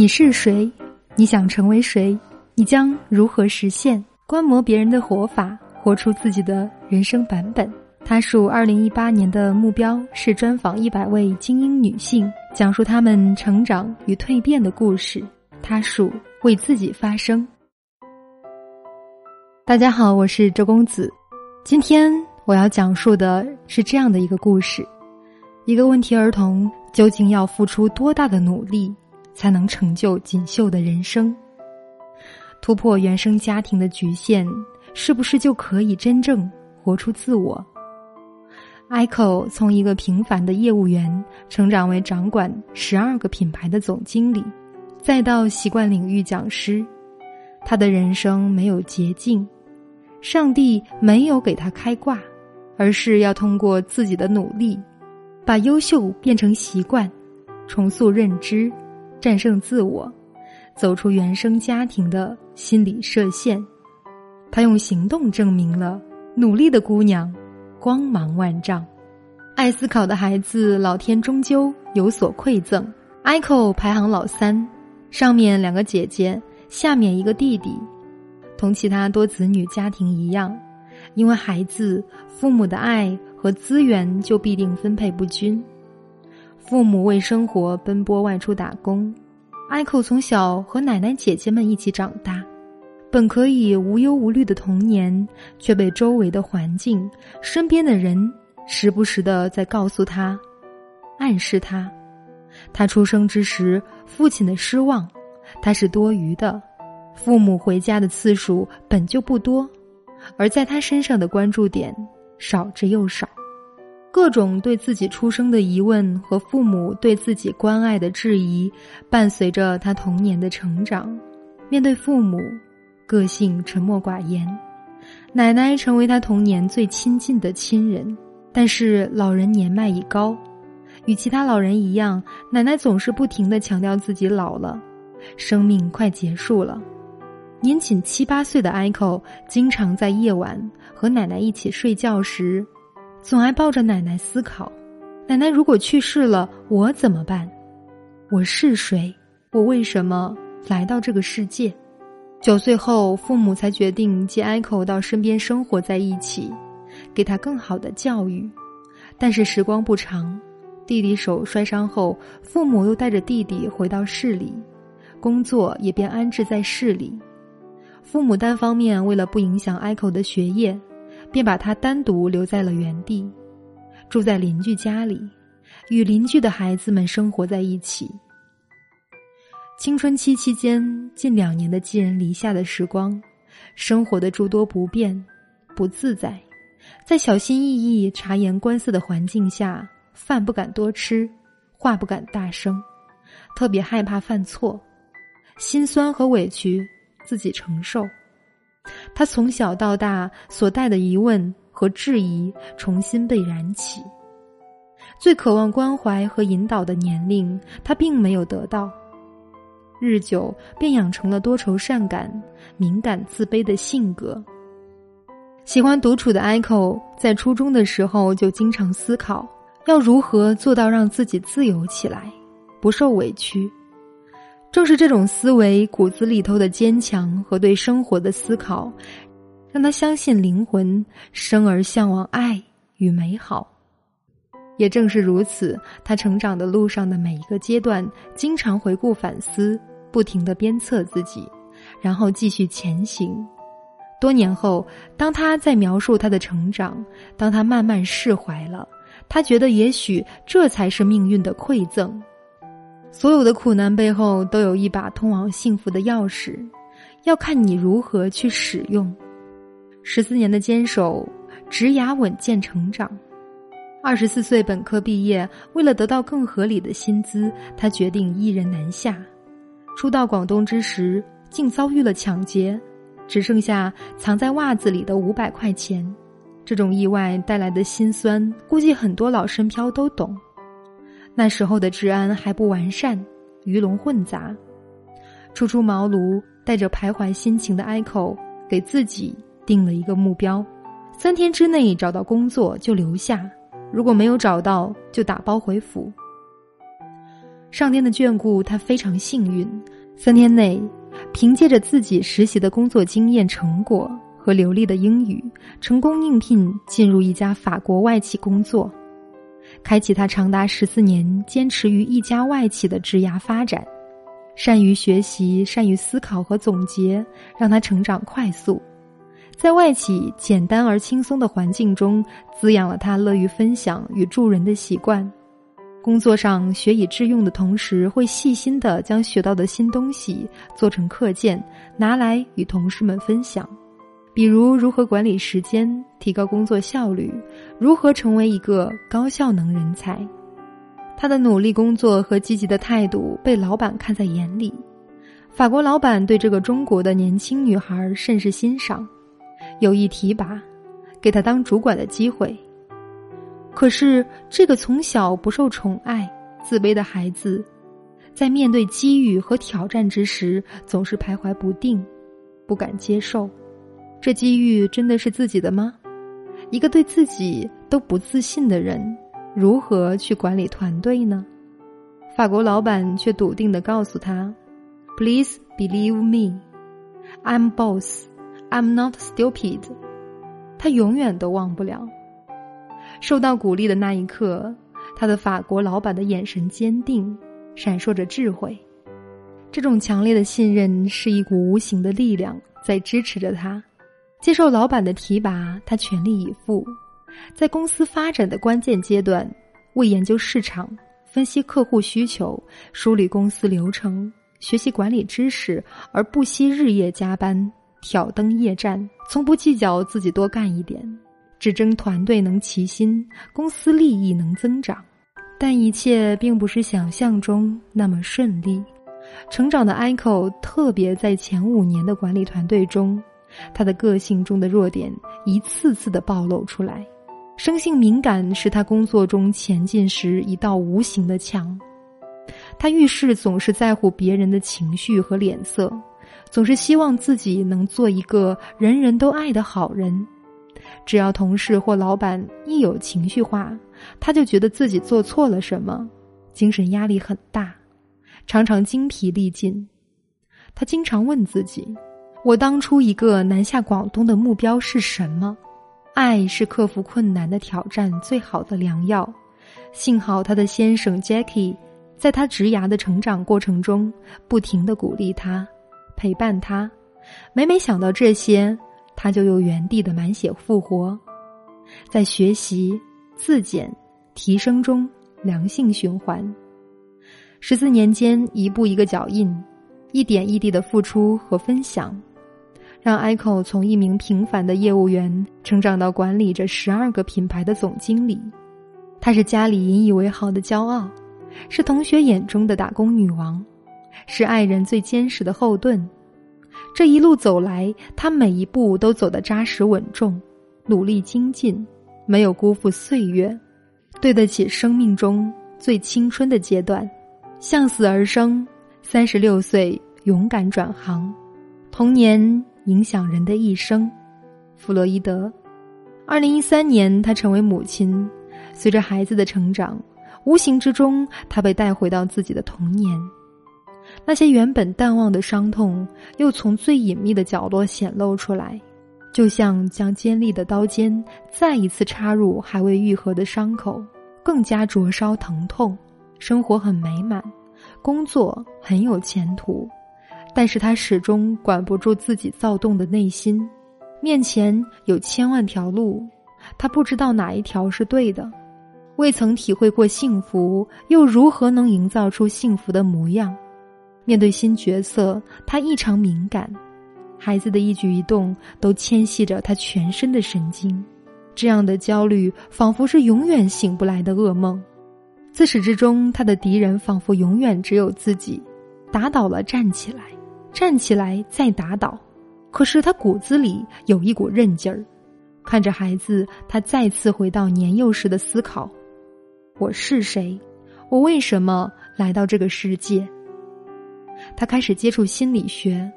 你是谁？你想成为谁？你将如何实现？观摩别人的活法，活出自己的人生版本。他属二零一八年的目标是专访一百位精英女性，讲述她们成长与蜕变的故事。他属为自己发声。大家好，我是周公子。今天我要讲述的是这样的一个故事：一个问题儿童究竟要付出多大的努力？才能成就锦绣的人生。突破原生家庭的局限，是不是就可以真正活出自我？Echo 从一个平凡的业务员，成长为掌管十二个品牌的总经理，再到习惯领域讲师。他的人生没有捷径，上帝没有给他开挂，而是要通过自己的努力，把优秀变成习惯，重塑认知。战胜自我，走出原生家庭的心理设限。他用行动证明了努力的姑娘光芒万丈。爱思考的孩子，老天终究有所馈赠。Ico 排行老三，上面两个姐姐，下面一个弟弟。同其他多子女家庭一样，因为孩子父母的爱和资源就必定分配不均。父母为生活奔波外出打工，艾蔻从小和奶奶姐姐们一起长大，本可以无忧无虑的童年，却被周围的环境、身边的人时不时的在告诉他、暗示他，他出生之时父亲的失望，他是多余的，父母回家的次数本就不多，而在他身上的关注点少之又少。各种对自己出生的疑问和父母对自己关爱的质疑，伴随着他童年的成长。面对父母，个性沉默寡言；奶奶成为他童年最亲近的亲人。但是老人年迈已高，与其他老人一样，奶奶总是不停的强调自己老了，生命快结束了。年仅七八岁的艾蔻，经常在夜晚和奶奶一起睡觉时。总爱抱着奶奶思考：奶奶如果去世了，我怎么办？我是谁？我为什么来到这个世界？九岁后，父母才决定接 Echo 到身边生活在一起，给他更好的教育。但是时光不长，弟弟手摔伤后，父母又带着弟弟回到市里，工作也便安置在市里。父母单方面为了不影响 Echo 的学业。便把他单独留在了原地，住在邻居家里，与邻居的孩子们生活在一起。青春期期间近两年的寄人篱下的时光，生活的诸多不便、不自在，在小心翼翼、察言观色的环境下，饭不敢多吃，话不敢大声，特别害怕犯错，心酸和委屈自己承受。他从小到大所带的疑问和质疑重新被燃起。最渴望关怀和引导的年龄，他并没有得到，日久便养成了多愁善感、敏感自卑的性格。喜欢独处的 Echo 在初中的时候就经常思考，要如何做到让自己自由起来，不受委屈。正是这种思维骨子里头的坚强和对生活的思考，让他相信灵魂生而向往爱与美好。也正是如此，他成长的路上的每一个阶段，经常回顾反思，不停的鞭策自己，然后继续前行。多年后，当他在描述他的成长，当他慢慢释怀了，他觉得也许这才是命运的馈赠。所有的苦难背后都有一把通往幸福的钥匙，要看你如何去使用。十四年的坚守，职涯稳健成长。二十四岁本科毕业，为了得到更合理的薪资，他决定一人南下。初到广东之时，竟遭遇了抢劫，只剩下藏在袜子里的五百块钱。这种意外带来的心酸，估计很多老深漂都懂。那时候的治安还不完善，鱼龙混杂。初出茅庐、带着徘徊心情的 Echo 给自己定了一个目标：三天之内找到工作就留下，如果没有找到就打包回府。上天的眷顾，他非常幸运，三天内，凭借着自己实习的工作经验成果和流利的英语，成功应聘进入一家法国外企工作，开启他长达十四年坚持于一家外企的职涯发展。善于学习，善于思考和总结，让他成长快速。在外企简单而轻松的环境中，滋养了他乐于分享与助人的习惯。工作上学以致用的同时，会细心的将学到的新东西做成课件，拿来与同事们分享。比如如何管理时间，提高工作效率，如何成为一个高效能人才。他的努力工作和积极的态度被老板看在眼里。法国老板对这个中国的年轻女孩甚是欣赏，有意提拔，给她当主管的机会。可是，这个从小不受宠爱、自卑的孩子，在面对机遇和挑战之时，总是徘徊不定，不敢接受。这机遇真的是自己的吗？一个对自己都不自信的人，如何去管理团队呢？法国老板却笃定的告诉他：“Please believe me, I'm boss, I'm not stupid。”他永远都忘不了。受到鼓励的那一刻，他的法国老板的眼神坚定，闪烁着智慧。这种强烈的信任是一股无形的力量在支持着他。接受老板的提拔，他全力以赴，在公司发展的关键阶段，为研究市场、分析客户需求、梳理公司流程、学习管理知识而不惜日夜加班、挑灯夜战，从不计较自己多干一点。只争团队能齐心，公司利益能增长，但一切并不是想象中那么顺利。成长的 Echo 特别在前五年的管理团队中，他的个性中的弱点一次次的暴露出来。生性敏感是他工作中前进时一道无形的墙。他遇事总是在乎别人的情绪和脸色，总是希望自己能做一个人人都爱的好人。只要同事或老板一有情绪化，他就觉得自己做错了什么，精神压力很大，常常精疲力尽。他经常问自己：“我当初一个南下广东的目标是什么？”爱是克服困难的挑战最好的良药。幸好他的先生 Jackie 在他职涯的成长过程中不停的鼓励他，陪伴他。每每想到这些。他就又原地的满血复活，在学习、自检、提升中良性循环。十四年间，一步一个脚印，一点一滴的付出和分享，让 Echo 从一名平凡的业务员成长到管理着十二个品牌的总经理。她是家里引以为豪的骄傲，是同学眼中的打工女王，是爱人最坚实的后盾。这一路走来，他每一步都走得扎实稳重，努力精进，没有辜负岁月，对得起生命中最青春的阶段。向死而生，三十六岁勇敢转行，童年影响人的一生。弗洛伊德，二零一三年，他成为母亲，随着孩子的成长，无形之中，他被带回到自己的童年。那些原本淡忘的伤痛，又从最隐秘的角落显露出来，就像将尖利的刀尖再一次插入还未愈合的伤口，更加灼烧疼痛。生活很美满，工作很有前途，但是他始终管不住自己躁动的内心。面前有千万条路，他不知道哪一条是对的。未曾体会过幸福，又如何能营造出幸福的模样？面对新角色，他异常敏感，孩子的一举一动都牵系着他全身的神经。这样的焦虑仿佛是永远醒不来的噩梦。自始至终，他的敌人仿佛永远只有自己。打倒了，站起来，站起来，再打倒。可是他骨子里有一股韧劲儿。看着孩子，他再次回到年幼时的思考：我是谁？我为什么来到这个世界？他开始接触心理学，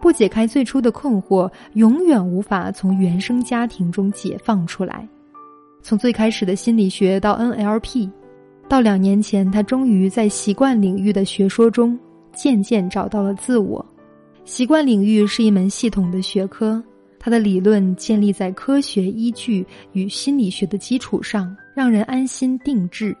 不解开最初的困惑，永远无法从原生家庭中解放出来。从最开始的心理学到 NLP，到两年前，他终于在习惯领域的学说中渐渐找到了自我。习惯领域是一门系统的学科，它的理论建立在科学依据与心理学的基础上，让人安心定制。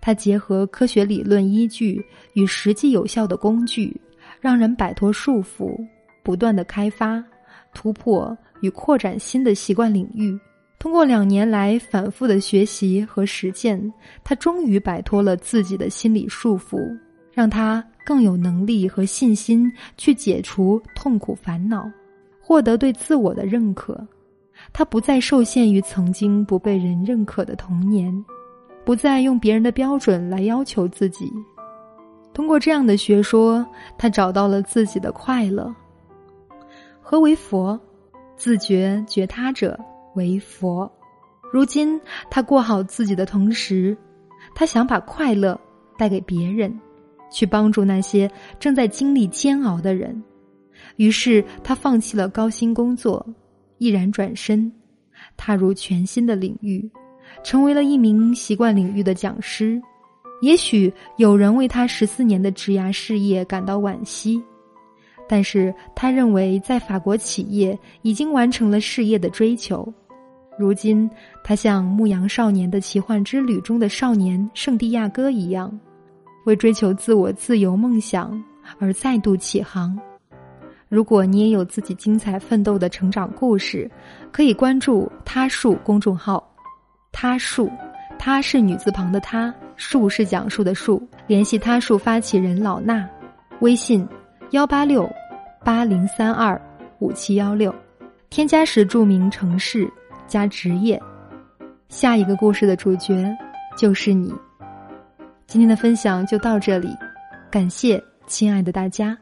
它结合科学理论依据与实际有效的工具，让人摆脱束缚，不断的开发、突破与扩展新的习惯领域。通过两年来反复的学习和实践，他终于摆脱了自己的心理束缚，让他更有能力和信心去解除痛苦烦恼，获得对自我的认可。他不再受限于曾经不被人认可的童年，不再用别人的标准来要求自己。通过这样的学说，他找到了自己的快乐。何为佛？自觉觉他者。为佛，如今他过好自己的同时，他想把快乐带给别人，去帮助那些正在经历煎熬的人。于是他放弃了高薪工作，毅然转身，踏入全新的领域，成为了一名习惯领域的讲师。也许有人为他十四年的职涯事业感到惋惜。但是他认为，在法国企业已经完成了事业的追求。如今，他像《牧羊少年的奇幻之旅》中的少年圣地亚哥一样，为追求自我自由梦想而再度起航。如果你也有自己精彩奋斗的成长故事，可以关注“他树”公众号。他树，他是女字旁的他，树是讲述的树。联系他树发起人老衲，微信：幺八六八零三二五七幺六，添加时注明城市。加职业，下一个故事的主角就是你。今天的分享就到这里，感谢亲爱的大家。